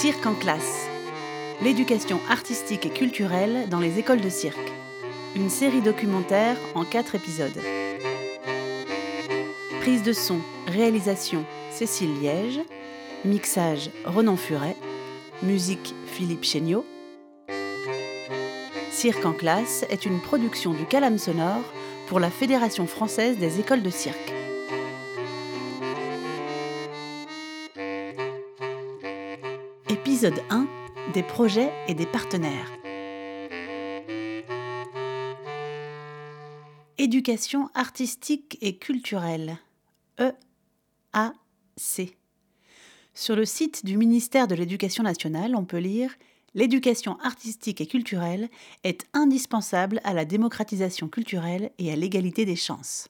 Cirque en classe. L'éducation artistique et culturelle dans les écoles de cirque. Une série documentaire en quatre épisodes. Prise de son, réalisation Cécile Liège. Mixage Renan Furet. Musique Philippe Chéniaud. Cirque en classe est une production du Calame Sonore pour la Fédération française des écoles de cirque. Épisode 1 Des projets et des partenaires. Éducation artistique et culturelle. E-A-C. Sur le site du ministère de l'Éducation nationale, on peut lire L'éducation artistique et culturelle est indispensable à la démocratisation culturelle et à l'égalité des chances.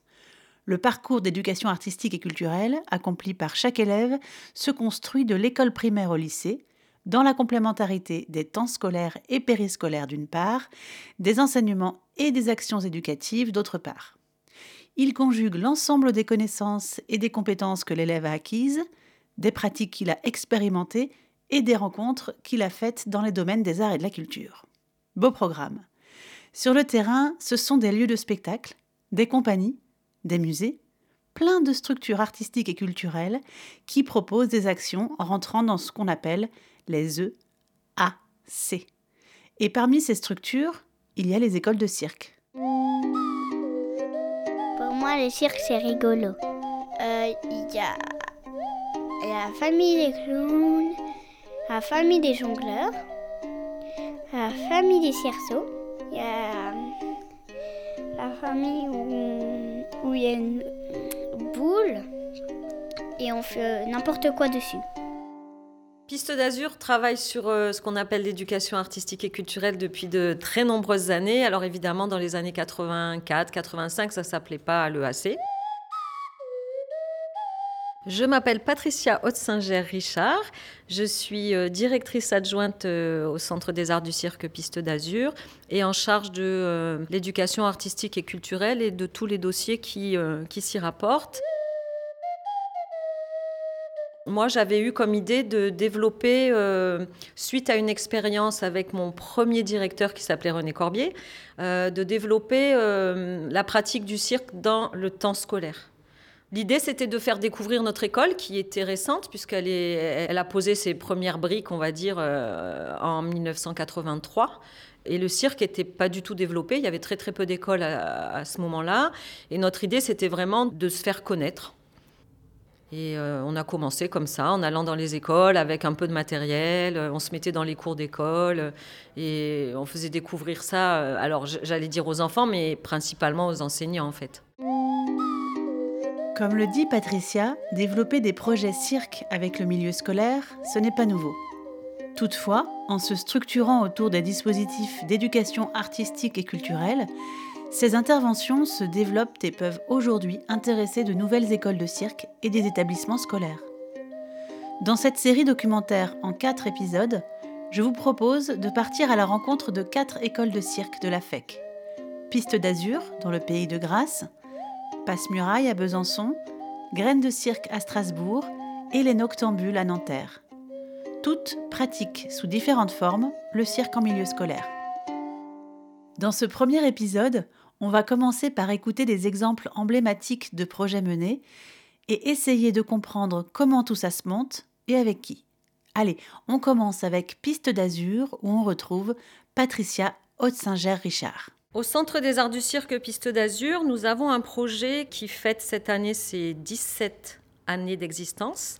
Le parcours d'éducation artistique et culturelle, accompli par chaque élève, se construit de l'école primaire au lycée, dans la complémentarité des temps scolaires et périscolaires d'une part, des enseignements et des actions éducatives d'autre part. Il conjugue l'ensemble des connaissances et des compétences que l'élève a acquises, des pratiques qu'il a expérimentées et des rencontres qu'il a faites dans les domaines des arts et de la culture. Beau programme. Sur le terrain, ce sont des lieux de spectacle, des compagnies, des musées, plein de structures artistiques et culturelles qui proposent des actions rentrant dans ce qu'on appelle les EAC. Et parmi ces structures, il y a les écoles de cirque. Pour moi, le cirque, c'est rigolo. Euh, il y a la famille des clowns, la famille des jongleurs, la famille des cerceaux, il y a la famille où, il y a une boule et on fait n'importe quoi dessus. Piste d'Azur travaille sur euh, ce qu'on appelle l'éducation artistique et culturelle depuis de très nombreuses années. Alors évidemment, dans les années 84, 85, ça s'appelait pas l'EAC. Je m'appelle Patricia Haute-Singer-Richard. Je suis euh, directrice adjointe euh, au Centre des Arts du Cirque Piste d'Azur et en charge de l'éducation artistique et culturelle et de tous les dossiers qui, qui s'y rapportent. Moi, j'avais eu comme idée de développer, suite à une expérience avec mon premier directeur qui s'appelait René Corbier, de développer la pratique du cirque dans le temps scolaire. L'idée, c'était de faire découvrir notre école, qui était récente, puisqu'elle elle a posé ses premières briques, on va dire, euh, en 1983. Et le cirque n'était pas du tout développé. Il y avait très très peu d'écoles à, ce moment-là. Et notre idée, c'était vraiment de se faire connaître. Et euh, on a commencé comme ça, en allant dans les écoles avec un peu de matériel. On se mettait dans les cours d'école et on faisait découvrir ça. Euh, alors j'allais dire aux enfants, mais principalement aux enseignants en fait. Comme le dit Patricia, développer des projets cirque avec le milieu scolaire, ce n'est pas nouveau. Toutefois, en se structurant autour des dispositifs d'éducation artistique et culturelle, ces interventions se développent et peuvent aujourd'hui intéresser de nouvelles écoles de cirque et des établissements scolaires. Dans cette série documentaire en quatre épisodes, je vous propose de partir à la rencontre de quatre écoles de cirque de la FEC. Piste d'Azur, dans le pays de Grasse, Passe-Muraille à Besançon, Graines de cirque à Strasbourg et les Noctambules à Nanterre. Toutes pratiquent sous différentes formes le cirque en milieu scolaire. Dans ce premier épisode, on va commencer par écouter des exemples emblématiques de projets menés et essayer de comprendre comment tout ça se monte et avec qui. Allez, on commence avec Piste d'Azur où on retrouve Patricia Haute-Singer-Richard. Au Centre des Arts du Cirque Piste d'Azur, nous avons un projet qui fête cette année ses 17 années d'existence,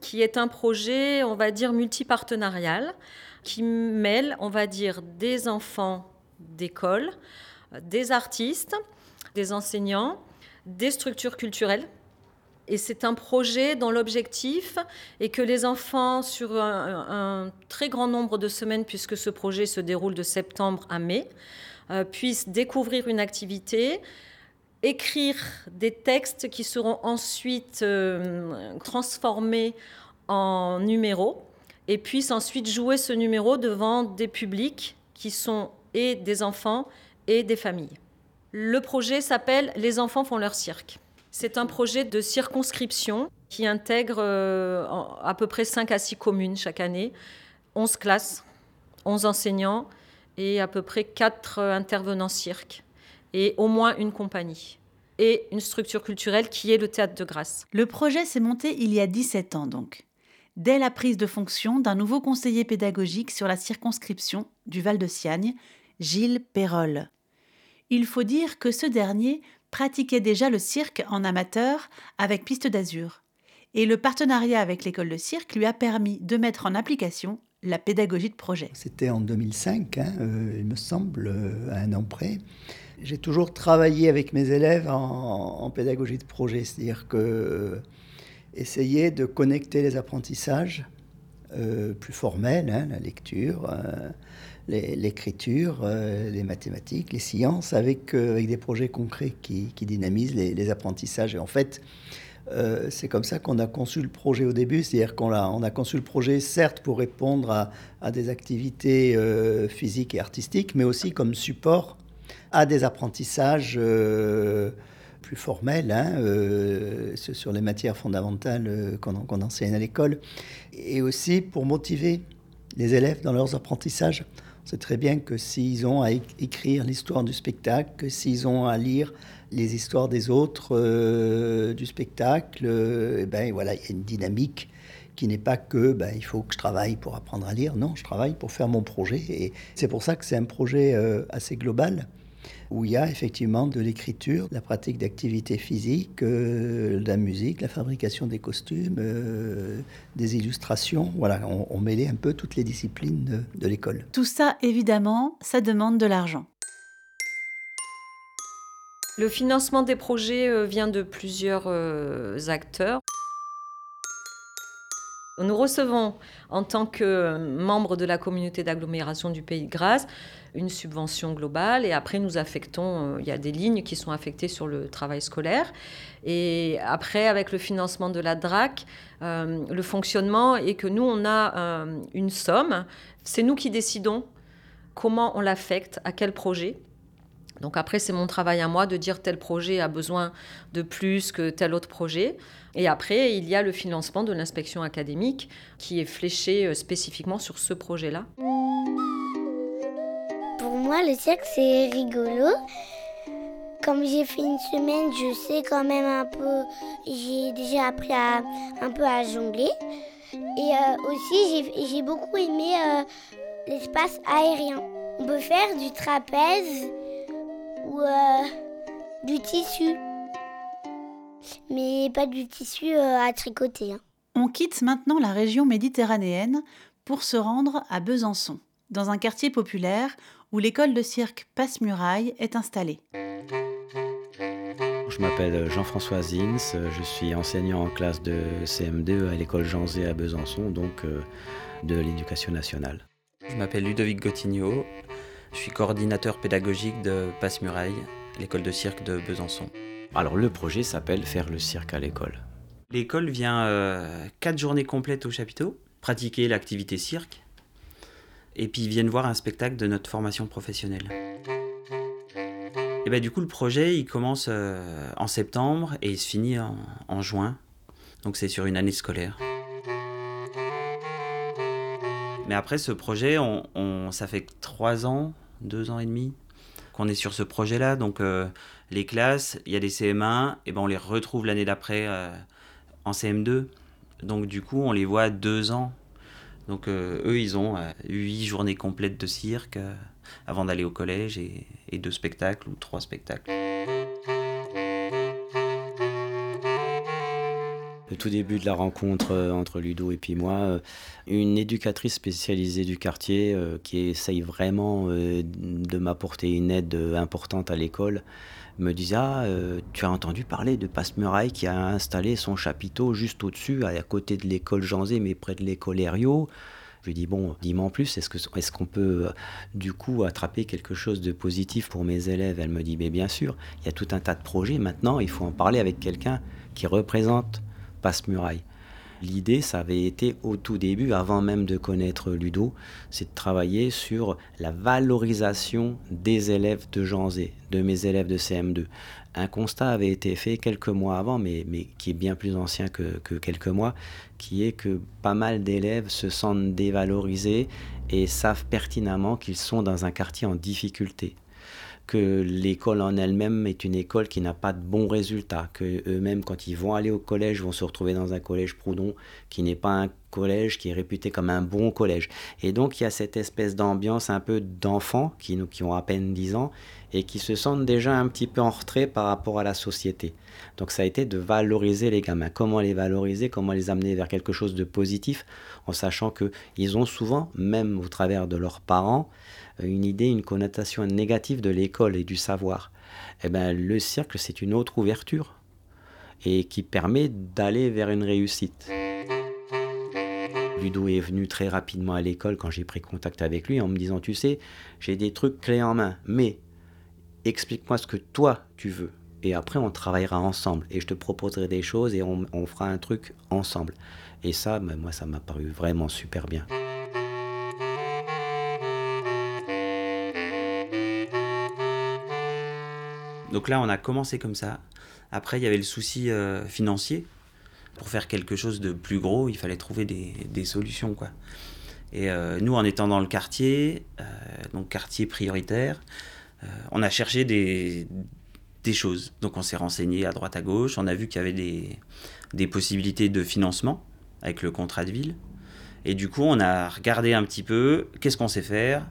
qui est un projet, on va dire, multipartenarial, qui mêle, on va dire, des enfants d'école, des artistes, des enseignants, des structures culturelles. Et c'est un projet dont l'objectif est que les enfants, sur un, très grand nombre de semaines, puisque ce projet se déroule de septembre à mai, euh, puissent découvrir une activité, écrire des textes qui seront ensuite euh, transformés en numéros et puissent ensuite jouer ce numéro devant des publics qui sont et des enfants et des familles. Le projet s'appelle Les enfants font leur cirque. C'est un projet de circonscription qui intègre euh, à peu près 5 à 6 communes chaque année, 11 classes, 11 enseignants et à peu près 4 intervenants cirque et au moins une compagnie et une structure culturelle qui est le théâtre de grâce. Le projet s'est monté il y a 17 ans donc, dès la prise de fonction d'un nouveau conseiller pédagogique sur la circonscription du Val de Siagne, Gilles Perrol. Il faut dire que ce dernier pratiquait déjà le cirque en amateur avec Piste d'Azur, et le partenariat avec l'école de cirque lui a permis de mettre en application la pédagogie de projet. C'était en 2005, hein, euh, il me semble, euh, un an près. J'ai toujours travaillé avec mes élèves en, pédagogie de projet, c'est-à-dire que euh, essayer de connecter les apprentissages plus formels, hein, la lecture, l'écriture, les mathématiques, les sciences, avec, avec des projets concrets qui, dynamisent les, apprentissages. Et en fait, euh, c'est comme ça qu'on a conçu le projet au début, c'est-à-dire qu'on a, on a conçu le projet certes pour répondre à, des activités euh, physiques et artistiques, mais aussi comme support à des apprentissages euh, plus formels hein, sur les matières fondamentales qu'on enseigne à l'école, et aussi pour motiver les élèves dans leurs apprentissages. Sait très bien que s'ils ont à écrire l'histoire du spectacle, que s'ils ont à lire les histoires des autres euh, du spectacle, euh, eh ben voilà, il y a une dynamique qui n'est pas que ben, il faut que je travaille pour apprendre à lire. Non, je travaille pour faire mon projet. Et c'est pour ça que c'est un projet euh, assez global où il y a effectivement de l'écriture, de la pratique d'activités physiques, de la musique, la fabrication des costumes, des illustrations. Voilà, on, on, mêlait un peu toutes les disciplines de l'école. Tout ça, évidemment, ça demande de l'argent. Le financement des projets euh, vient de plusieurs euh, acteurs. Nous recevons, en tant que membre de la communauté d'agglomération du Pays de Grâce, une subvention globale et après nous affectons, euh, il y a des lignes qui sont affectées sur le travail scolaire. Et après, avec le financement de la DRAC, le fonctionnement est que nous, on a une somme. C'est nous qui décidons comment on l'affecte, à quel projet. Donc après, c'est mon travail à moi de dire tel projet a besoin de plus que tel autre projet. Et après, il y a le financement de l'inspection académique qui est fléché euh, spécifiquement sur ce projet-là. Pour moi, le cirque, c'est rigolo. Comme j'ai fait une semaine, je sais quand même un peu, j'ai déjà appris un peu à jongler. Et euh, aussi, j'ai beaucoup aimé euh, l'espace aérien. On peut faire du trapèze, ou euh, du tissu. Mais pas du tissu euh, à tricoter. Hein. On quitte maintenant la région méditerranéenne pour se rendre à Besançon, dans un quartier populaire où l'école de cirque Passe-Muraille est installée. Je m'appelle Jean-François Zins, je suis enseignant en classe de CM2 à l'école Jean Zé à Besançon, donc euh, de l'éducation nationale. Je m'appelle Ludovic Gotigno, je suis coordinateur pédagogique de Passe-Muraille, l'école de cirque de Besançon. Alors le projet s'appelle Faire le cirque à l'école. L'école vient euh, quatre journées complètes au chapiteau, pratiquer l'activité cirque, et puis ils viennent voir un spectacle de notre formation professionnelle. Et ben, du coup, le projet, il commence euh, en septembre et il se finit en, juin. Donc c'est sur une année scolaire. Mais après ce projet, on, ça fait trois ans deux ans et demi qu'on est sur ce projet-là. Donc euh, les classes, il y a des CM1, et ben on les retrouve l'année d'après euh, en CM2. Donc du coup, on les voit deux ans. Donc euh, eux, ils ont huit journées complètes de cirque avant d'aller au collège et, et deux spectacles ou trois spectacles. Le tout début de la rencontre euh, entre Ludo et puis moi, euh, une éducatrice spécialisée du quartier euh, qui essaye vraiment de m'apporter une aide importante à l'école me disait ah, tu as entendu parler de Passe-Muraille qui a installé son chapiteau juste au-dessus, à côté de l'école Janzé, mais près de l'école Herriot? Je lui dis bon, dis-moi en plus, est-ce qu'on peut du coup attraper quelque chose de positif pour mes élèves? Elle me dit mais bien sûr, il y a tout un tas de projets, maintenant il faut en parler avec quelqu'un qui représente passe-muraille. L'idée, ça avait été au tout début, avant même de connaître Ludo, c'est de travailler sur la valorisation des élèves de Jean Zé, de mes élèves de CM2. Un constat avait été fait quelques mois avant, mais, mais qui est bien plus ancien que, que quelques mois, qui est que pas mal d'élèves se sentent dévalorisés et savent pertinemment qu'ils sont dans un quartier en difficulté que l'école en elle-même est une école qui n'a pas de bons résultats, que eux-mêmes, quand ils vont aller au collège, vont se retrouver dans un collège Proudhon qui n'est pas un collège qui est réputé comme un bon collège. Et donc il y a cette espèce d'ambiance un peu d'enfants qui, qui ont à peine 10 ans et qui se sentent déjà un petit peu en retrait par rapport à la société. Donc ça a été de valoriser les gamins. Comment les valoriser, comment les amener vers quelque chose de positif, en sachant qu'ils ont souvent, même au travers de leurs parents, une idée, une connotation négative de l'école et du savoir. Eh ben, le cercle, c'est une autre ouverture et qui permet d'aller vers une réussite. Ludo est venu très rapidement à l'école quand j'ai pris contact avec lui en me disant, tu sais, j'ai des trucs clés en main, mais explique-moi ce que toi tu veux. Et après, on travaillera ensemble. Et je te proposerai des choses et on, fera un truc ensemble. Et ça, ben, moi, ça m'a paru vraiment super bien. Donc là, on a commencé comme ça. Après, il y avait le souci euh, financier. Pour faire quelque chose de plus gros, il fallait trouver des, solutions. Quoi. Et euh, nous, en étant dans le quartier, euh, donc quartier prioritaire, on a cherché des, choses. Donc on s'est renseigné à droite à gauche, on a vu qu'il y avait des, des possibilités de financement avec le contrat de ville. Et du coup, on a regardé un petit peu qu'est-ce qu'on sait faire,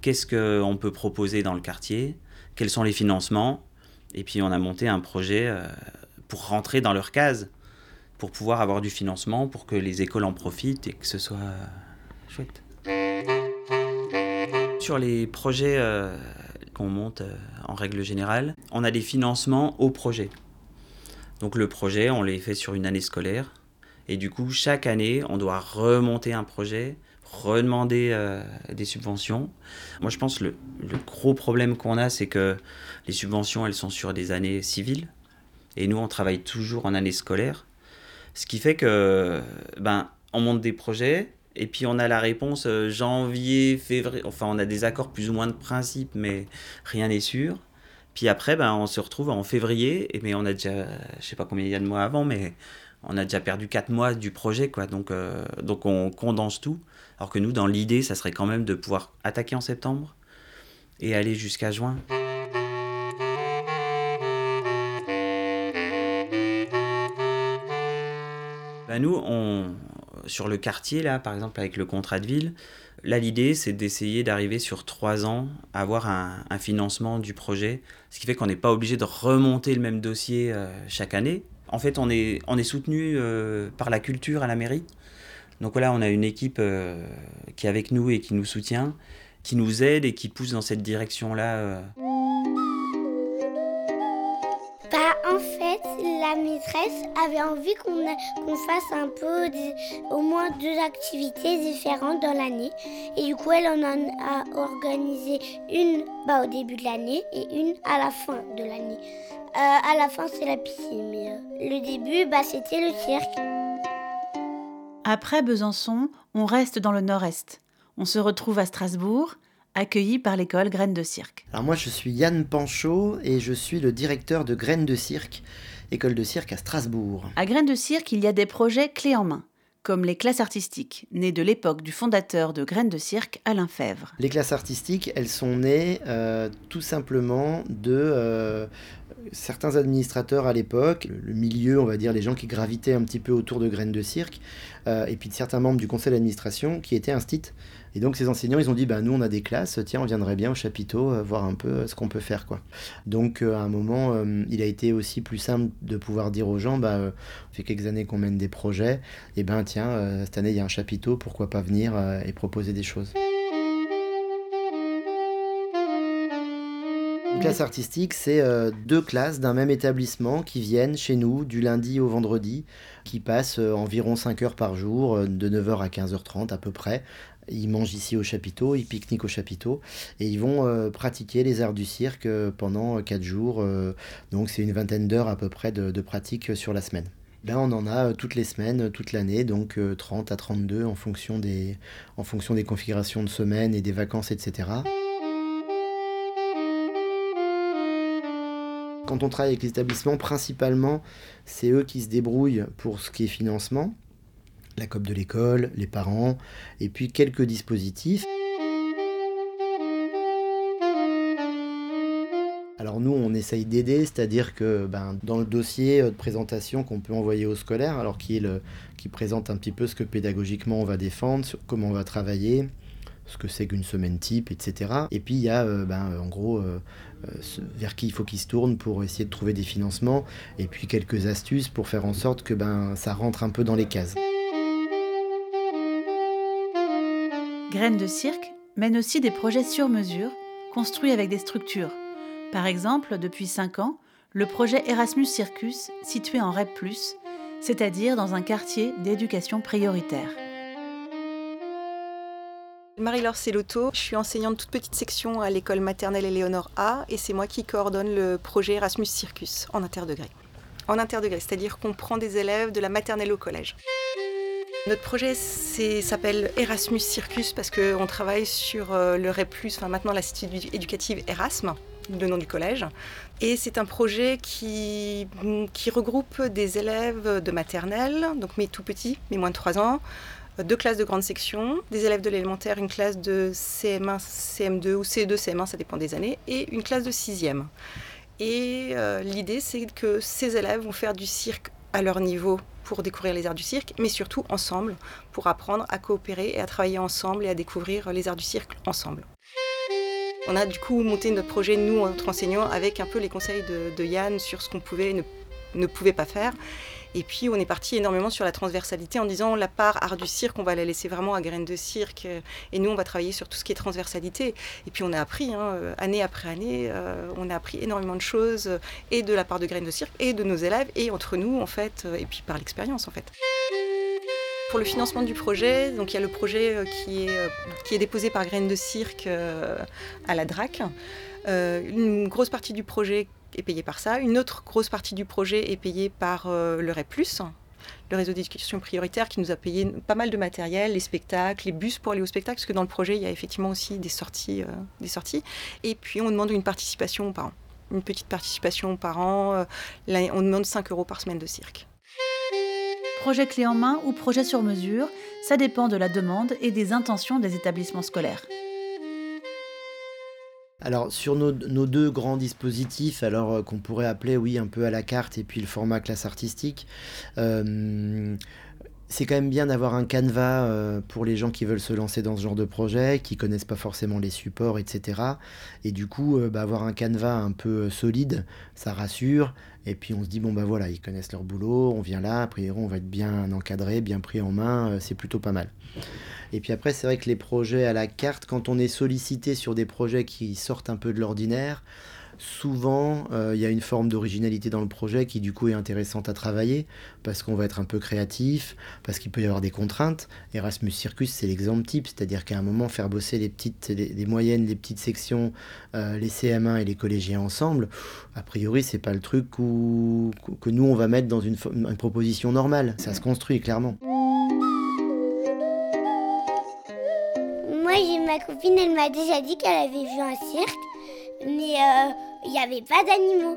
qu'est-ce qu'on peut proposer dans le quartier, quels sont les financements. Et puis on a monté un projet euh, pour rentrer dans leur case, pour pouvoir avoir du financement, pour que les écoles en profitent et que ce soit euh, chouette. Sur les projets euh, qu'on monte en règle générale, on a des financements au projet. Donc le projet, on les fait sur une année scolaire. Et du coup, chaque année, on doit remonter un projet, redemander euh, des subventions. Moi, je pense que le, gros problème qu'on a, c'est que les subventions, elles sont sur des années civiles. Et nous, on travaille toujours en année scolaire. Ce qui fait que, ben, on monte des projets, et puis on a la réponse euh, janvier, février. Enfin, on a des accords plus ou moins de principe, mais rien n'est sûr. Puis après, ben, on se retrouve en février, mais on a déjà, je sais pas combien il y a de mois avant, mais on a déjà perdu 4 mois du projet, quoi. Donc, euh, donc on condense tout. Alors que nous, dans l'idée, ça serait quand même de pouvoir attaquer en septembre et aller jusqu'à juin. Bah nous, on, sur le quartier, là, par exemple, avec le contrat de ville, là, l'idée, c'est d'essayer d'arriver sur trois ans à avoir un, financement du projet, ce qui fait qu'on n'est pas obligé de remonter le même dossier euh, chaque année. En fait, on est, on est soutenu euh, par la culture à la mairie. Donc voilà, on a une équipe euh, qui est avec nous et qui nous soutient, qui nous aide et qui pousse dans cette direction-là. Maîtresse avait envie qu'on fasse un peu, au moins deux activités différentes dans l'année. Et du coup, elle en a organisé une bah, au début de l'année et une à la fin de l'année. Euh, à la fin, c'est la piscine, mais le début, bah, c'était le cirque. Après Besançon, on reste dans le nord-est. On se retrouve à Strasbourg, accueilli par l'école Graines de Cirque. Alors moi je suis Yann Panchaud et je suis le directeur de Graines de Cirque, école de cirque à Strasbourg. À Graines de Cirque, il y a des projets clés en main comme les classes artistiques, nées de l'époque du fondateur de Graines de Cirque, Alain Fèvre. Les classes artistiques, elles sont nées euh, tout simplement de euh, certains administrateurs à l'époque, le milieu, on va dire, les gens qui gravitaient un petit peu autour de Graines de Cirque, euh, et puis de certains membres du conseil d'administration qui étaient instits. Et donc ces enseignants, ils ont dit, bah, nous on a des classes, tiens, on viendrait bien au chapiteau euh, voir un peu euh, ce qu'on peut faire. quoi. Donc à un moment, il a été aussi plus simple de pouvoir dire aux gens, bah, fait quelques années qu'on mène des projets, et ben tiens, cette année il y a un chapiteau, pourquoi pas venir et proposer des choses. Une classe artistique, c'est euh, deux classes d'un même établissement qui viennent chez nous du lundi au vendredi, qui passent euh, environ 5 heures par jour, euh, de 9h à 15h30 à peu près. Ils mangent ici au chapiteau, ils pique-niquent au chapiteau et ils vont pratiquer les arts du cirque pendant 4 jours. donc c'est une vingtaine d'heures à peu près de, pratique sur la semaine. ben, on en a toutes les semaines, toute l'année, donc 30 à 32 en fonction, des, en fonction des configurations de semaines et des vacances, etc. Quand on travaille avec les établissements, principalement, c'est eux qui se débrouillent pour ce qui est financement, la COP de l'école, les parents, et puis quelques dispositifs. Alors nous, on essaye d'aider, c'est-à-dire que ben, dans le dossier de présentation qu'on peut envoyer aux scolaires, alors qui, qui présente un petit peu ce que pédagogiquement on va défendre, comment on va travailler, ce que c'est qu'une semaine type, etc. Et puis il y a euh, ben, en gros euh, euh, vers qui il faut qu'ils se tournent pour essayer de trouver des financements et puis quelques astuces pour faire en sorte que ben, ça rentre un peu dans les cases. Graines de cirque mène aussi des projets sur mesure construits avec des structures. Par exemple, depuis 5 ans, le projet Erasmus Circus situé en REP, c'est-à-dire dans un quartier d'éducation prioritaire. Marie-Laure Cellotto, je suis enseignante de toute petite section à l'école maternelle Éléonore A et c'est moi qui coordonne le projet Erasmus Circus en interdegré. En interdegré, c'est-à-dire qu'on prend des élèves de la maternelle au collège. Notre projet s'appelle Erasmus Circus parce qu'on travaille sur euh, le REP+, enfin maintenant l'institut éducative Erasme, le nom du collège. Et c'est un projet qui, qui regroupe des élèves de maternelle, donc mais tout petits, mais moins de 3 ans, deux classes de grande section, des élèves de l'élémentaire, une classe de CM1, CM2 ou CE2, CM1, ça dépend des années, et une classe de sixième. Et euh, l'idée, c'est que ces élèves vont faire du cirque à leur niveau pour découvrir les arts du cirque, mais surtout ensemble, pour apprendre à coopérer et à travailler ensemble et à découvrir les arts du cirque ensemble. On a du coup monté notre projet, nous, entre enseignants, avec un peu les conseils de, Yann sur ce qu'on pouvait et ne, ne pouvait pas faire. Et puis on est parti énormément sur la transversalité en disant la part art du cirque, on va la laisser vraiment à graines de cirque. Euh, et nous, on va travailler sur tout ce qui est transversalité. Et puis on a appris, hein, euh, année après année, euh, on a appris énormément de choses, et de la part de graines de cirque, et de nos élèves, et entre nous, en fait, et puis par l'expérience, en fait. Pour le financement du projet, donc il y a le projet qui est, qui est déposé par Graines de Cirque à la DRAC. une grosse partie du projet est par ça. Une autre grosse partie du projet est payée par euh, le REP+, le réseau d'éducation prioritaire qui nous a payé pas mal de matériel, les spectacles, les bus pour aller au spectacle, parce que dans le projet, il y a effectivement aussi des sorties. Euh. Et puis, on demande une participation par an. Une petite participation par an. Euh, on demande 5 euros par semaine de cirque. Projet clé en main ou projet sur mesure, ça dépend de la demande et des intentions des établissements scolaires. Alors sur nos, deux grands dispositifs, alors euh, qu'on pourrait appeler oui un peu à la carte et puis le format classe artistique, euh, c'est quand même bien d'avoir un canevas euh, pour les gens qui veulent se lancer dans ce genre de projet, qui connaissent pas forcément les supports, etc. Et du coup, bah, avoir un canevas un peu solide, ça rassure. Et puis on se dit bon bah voilà, ils connaissent leur boulot, on vient là, après on va être bien encadré, bien pris en main, c'est plutôt pas mal. Et puis après, c'est vrai que les projets à la carte, quand on est sollicité sur des projets qui sortent un peu de l'ordinaire, souvent euh, il y a une forme d'originalité dans le projet qui du coup est intéressante à travailler parce qu'on va être un peu créatif, parce qu'il peut y avoir des contraintes. Erasmus Circus c'est l'exemple type, c'est-à-dire qu'à un moment faire bosser les petites, les, moyennes, les petites sections, euh, les CM1 et les collégiens ensemble, a priori c'est pas le truc que nous on va mettre dans une proposition normale. Ça se construit clairement. ma copine, elle m'a déjà dit qu'elle avait vu un cirque, mais euh, il n'y avait pas d'animaux.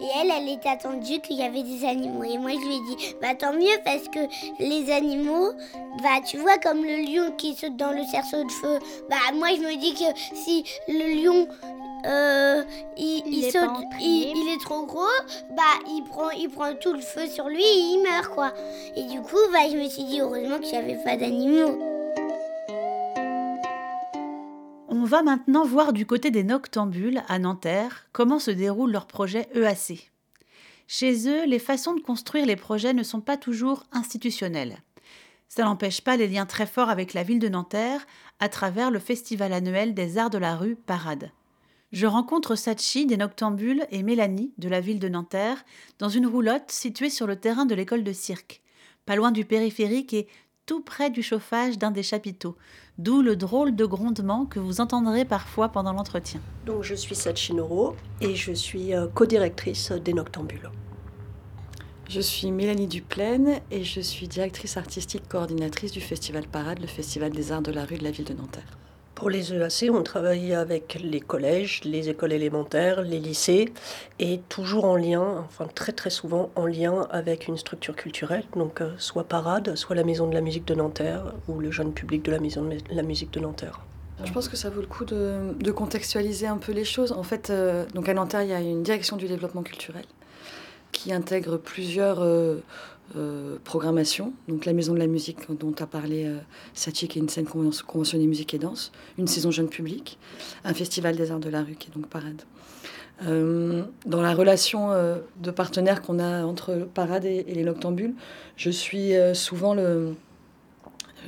Et elle, elle était attendue qu'il y avait des animaux. Et moi, je lui ai dit, bah tant mieux parce que les animaux, bah tu vois, comme le lion qui saute dans le cerceau de feu, bah moi, je me dis que si le lion, euh, il, saute, il, est trop gros, bah il prend, il prend tout le feu sur lui et il meurt, quoi. Et du coup, bah je me suis dit, heureusement qu'il n'y avait pas d'animaux. On va maintenant voir du côté des noctambules à Nanterre comment se déroule leur projet EAC. Chez eux, les façons de construire les projets ne sont pas toujours institutionnelles. Ça n'empêche pas les liens très forts avec la ville de Nanterre à travers le festival annuel des arts de la rue Parade. Je rencontre Sachi des Noctambules et Mélanie de la ville de Nanterre dans une roulotte située sur le terrain de l'école de cirque, pas loin du périphérique et tout près du chauffage d'un des chapiteaux, d'où le drôle de grondement que vous entendrez parfois pendant l'entretien. Donc je suis Sachinoro et je suis euh, co-directrice des Noctambules. Je suis Mélanie Duplaine et je suis directrice artistique coordinatrice du Festival Parade, le Festival des Arts de la rue de la ville de Nanterre. Pour les EAC, on travaille avec les collèges, les écoles élémentaires, les lycées, et toujours en lien, enfin très très souvent en lien avec une structure culturelle, donc euh, soit Parade, soit la Maison de la musique de Nanterre, ou le jeune public de la Maison de la musique de Nanterre. Je pense que ça vaut le coup de, contextualiser un peu les choses. En fait, euh, donc à Nanterre, il y a une direction du développement culturel qui intègre plusieurs euh, euh, programmations. Donc la Maison de la musique dont a parlé euh, Sachi, qui est une scène conventionnée musique et danse, une saison jeune public, un festival des arts de la rue qui est donc Parade. dans la relation de partenaire qu'on a entre Parade et les Noctambules, je suis souvent le,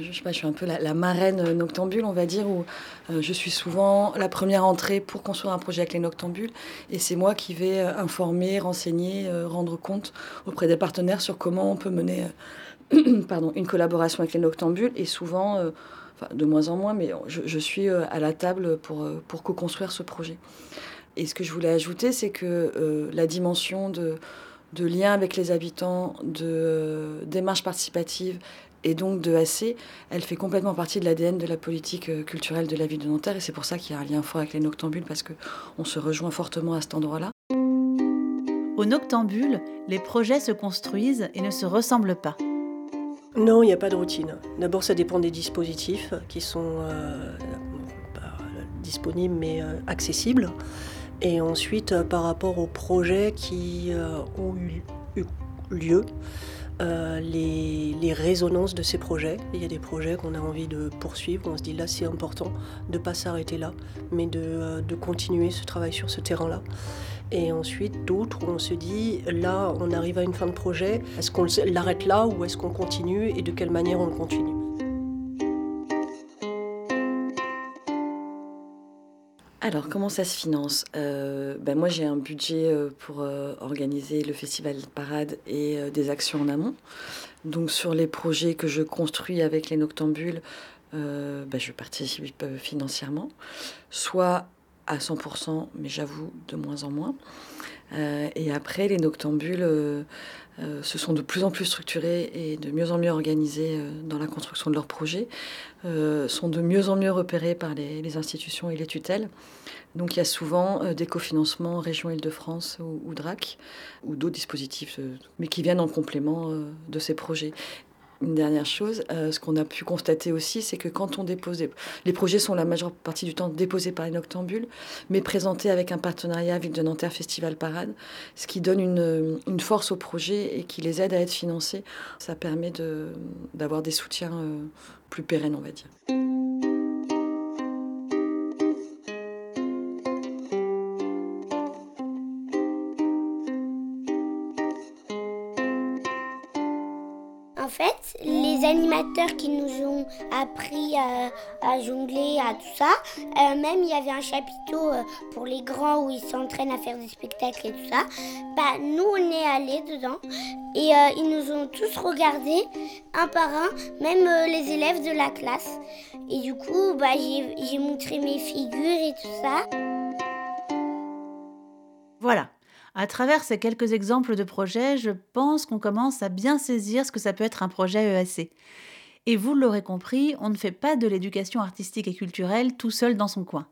je, sais pas, je suis un peu la, marraine noctambule, on va dire, où euh, je suis souvent la première entrée pour construire un projet avec les noctambules. Et c'est moi qui vais euh, informer, renseigner, euh, rendre compte auprès des partenaires sur comment on peut mener pardon, une collaboration avec les noctambules. Et souvent, de moins en moins, mais je, suis à la table pour, pour co-construire ce projet. Et ce que je voulais ajouter, c'est que la dimension de, de lien avec les habitants, de démarche participative et donc de AC, elle fait complètement partie de l'ADN de la politique euh, culturelle de la ville de Nanterre et c'est pour ça qu'il y a un lien fort avec les Noctambules parce qu'on se rejoint fortement à cet endroit-là. Au Noctambule, les projets se construisent et ne se ressemblent pas. Non, il n'y a pas de routine. D'abord, ça dépend des dispositifs qui sont euh, pas disponibles mais euh, accessibles. Et ensuite, par rapport aux projets qui ont eu lieu, euh, les, résonances de ces projets. Il y a des projets qu'on a envie de poursuivre, on se dit là c'est important de ne pas s'arrêter là, mais euh, de, continuer ce travail sur ce terrain-là. Et ensuite d'autres où on se dit là on arrive à une fin de projet, est-ce qu'on l'arrête là ou est-ce qu'on continue et de quelle manière on le continue? Alors, comment ça se finance? Euh, ben Moi, j'ai un budget euh, pour euh, organiser le festival Parade et des actions en amont. Donc, sur les projets que je construis avec les Noctambules, ben, je participe financièrement, soit à 100%, mais j'avoue de moins en moins. Et après, les Noctambules se sont de plus en plus structurés et de mieux en mieux organisés dans la construction de leurs projets, sont de mieux en mieux repérés par les, institutions et les tutelles. Donc il y a souvent euh, des cofinancements région Île-de-France ou, DRAC ou d'autres dispositifs, euh, mais qui viennent en complément euh, de ces projets. Une dernière chose, ce qu'on a pu constater aussi, c'est que quand on dépose les projets sont la majeure partie du temps déposés par les Noctambules, mais présentés avec un partenariat avec de Nanterre Festival Parade, ce qui donne une, une, force au projet et qui les aide à être financés. Ça permet d'avoir des soutiens plus pérennes, on va dire. Animateurs qui nous ont appris à, jongler, à tout ça. Euh, même il y avait un chapiteau euh, pour les grands où ils s'entraînent à faire des spectacles et tout ça. Bah, nous, on est allés dedans et euh, ils nous ont tous regardés un par un, même les élèves de la classe. Et du coup, bah, j'ai montré mes figures et tout ça. Voilà, à travers ces quelques exemples de projets, je pense qu'on commence à bien saisir ce que ça peut être un projet EAC. Et vous l'aurez compris, on ne fait pas de l'éducation artistique et culturelle tout seul dans son coin.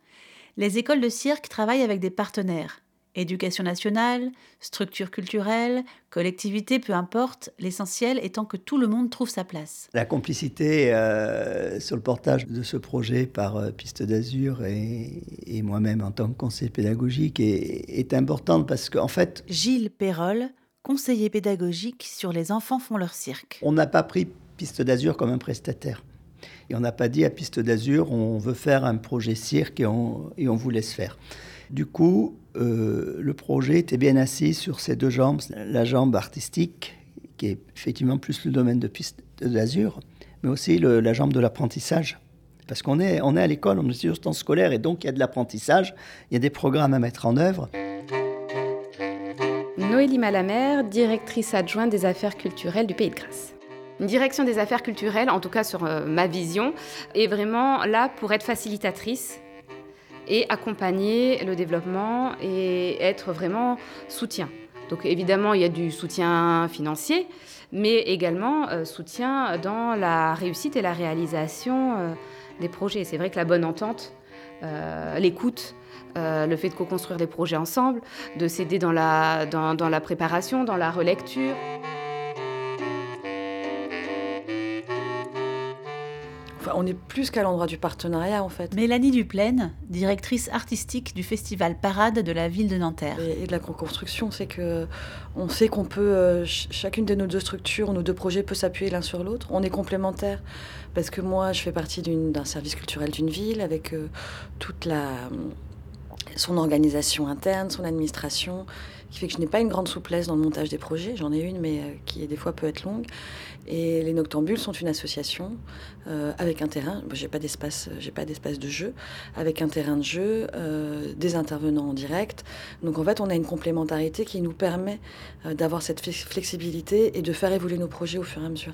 Les écoles de cirque travaillent avec des partenaires. Éducation nationale, structure culturelle, collectivité, peu importe, l'essentiel étant que tout le monde trouve sa place. La complicité euh, sur le portage de ce projet par euh, Piste d'Azur et, moi-même en tant que conseiller pédagogique est, est importante parce qu'en fait... Gilles Perrol, conseiller pédagogique sur Les enfants font leur cirque. On n'a pas pris Piste d'Azur comme un prestataire. Et on n'a pas dit à Piste d'Azur, on veut faire un projet cirque et on, et on vous laisse faire. Du coup, euh, le projet était bien assis sur ses deux jambes, la jambe artistique, qui est effectivement plus le domaine de piste d'azur, mais aussi la jambe de l'apprentissage. Parce qu'on est, on est à l'école, on est sur temps scolaire, et donc il y a de l'apprentissage, il y a des programmes à mettre en œuvre. Noélie Malamer, directrice adjointe des affaires culturelles du Pays de Grâce. Une direction des affaires culturelles, en tout cas sur euh, ma vision, est vraiment là pour être facilitatrice et accompagner le développement et être vraiment soutien. Donc évidemment, il y a du soutien financier, mais également euh, soutien dans la réussite et la réalisation euh, des projets. C'est vrai que la bonne entente, euh, l'écoute, le fait de co-construire des projets ensemble, de s'aider dans la, dans, dans la préparation, dans la relecture. On est plus qu'à l'endroit du partenariat en fait. Mélanie Duplaine, directrice artistique du festival Parade de la ville de Nanterre. Et, de la co-construction, c'est que on sait qu'on peut, euh, chacune de nos deux structures, nos deux projets peut s'appuyer l'un sur l'autre. On est complémentaires parce que moi, je fais partie d'un service culturel d'une ville avec euh, toute la son organisation interne, son administration, qui fait que je n'ai pas une grande souplesse dans le montage des projets. J'en ai une, mais euh, qui des fois peut être longue. Et les Noctambules sont une association euh, avec un terrain. J'ai pas d'espace, j'ai pas d'espace de jeu, avec un terrain de jeu, euh, des intervenants en direct. Donc en fait, on a une complémentarité qui nous permet d'avoir cette flexibilité et de faire évoluer nos projets au fur et à mesure.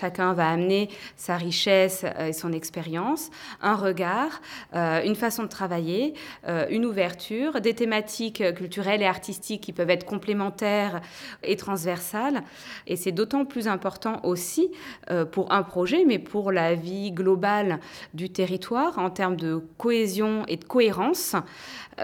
Chacun va amener sa richesse euh, et son expérience, un regard, euh, une façon de travailler, euh, une ouverture, des thématiques culturelles et artistiques qui peuvent être complémentaires et transversales. Et c'est d'autant plus important aussi pour un projet, mais pour la vie globale du territoire en termes de cohésion et de cohérence,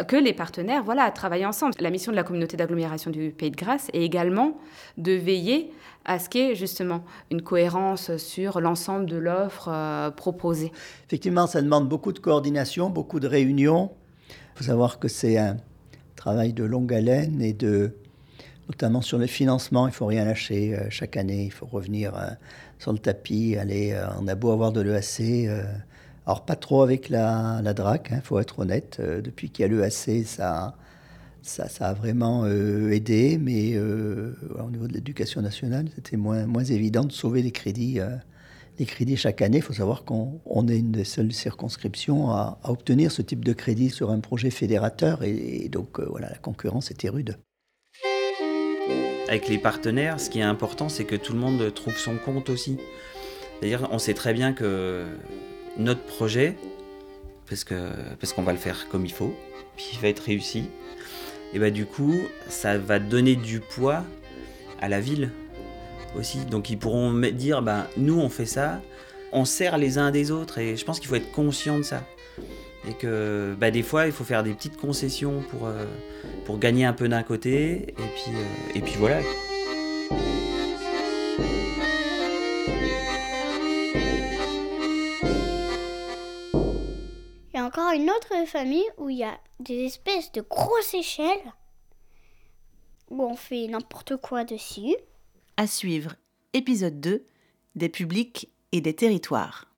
que les partenaires voilà, travaillent ensemble. La mission de la communauté d'agglomération du Pays de Grâce est également de veiller à ce ait justement une cohérence sur l'ensemble de l'offre euh, proposée. Effectivement, ça demande beaucoup de coordination, beaucoup de réunions. Il faut savoir que c'est un travail de longue haleine et de, notamment sur le financement, il faut rien lâcher. Euh, chaque année, il faut revenir euh, sur le tapis. Aller, on a beau avoir de l'EAC. alors, pas trop avec la, la DRAC, il hein, faut être honnête. depuis qu'il y a l'EAC, ça ça, ça, a vraiment euh, aidé, mais euh, au niveau de l'éducation nationale, c'était moins, moins évident de sauver les crédits, euh, les crédits chaque année. Il faut savoir qu'on est une des seules circonscriptions à, obtenir ce type de crédit sur un projet fédérateur, et, donc voilà, la concurrence était rude. Avec les partenaires, ce qui est important, c'est que tout le monde trouve son compte aussi. C'est-à-dire, on sait très bien que notre projet, parce qu'on parce qu'on va le faire comme il faut, puis il va être réussi, et bah du coup, ça va donner du poids à la ville aussi. Donc ils pourront dire, bah, nous on fait ça, on sert les uns des autres, et je pense qu'il faut être conscient de ça. Et que bah, des fois, il faut faire des petites concessions pour, euh, gagner un peu d'un côté, et puis, euh, et puis voilà. Une autre famille où il y a des espèces de grosses échelles où on fait n'importe quoi dessus. À suivre, épisode 2, des publics et des territoires.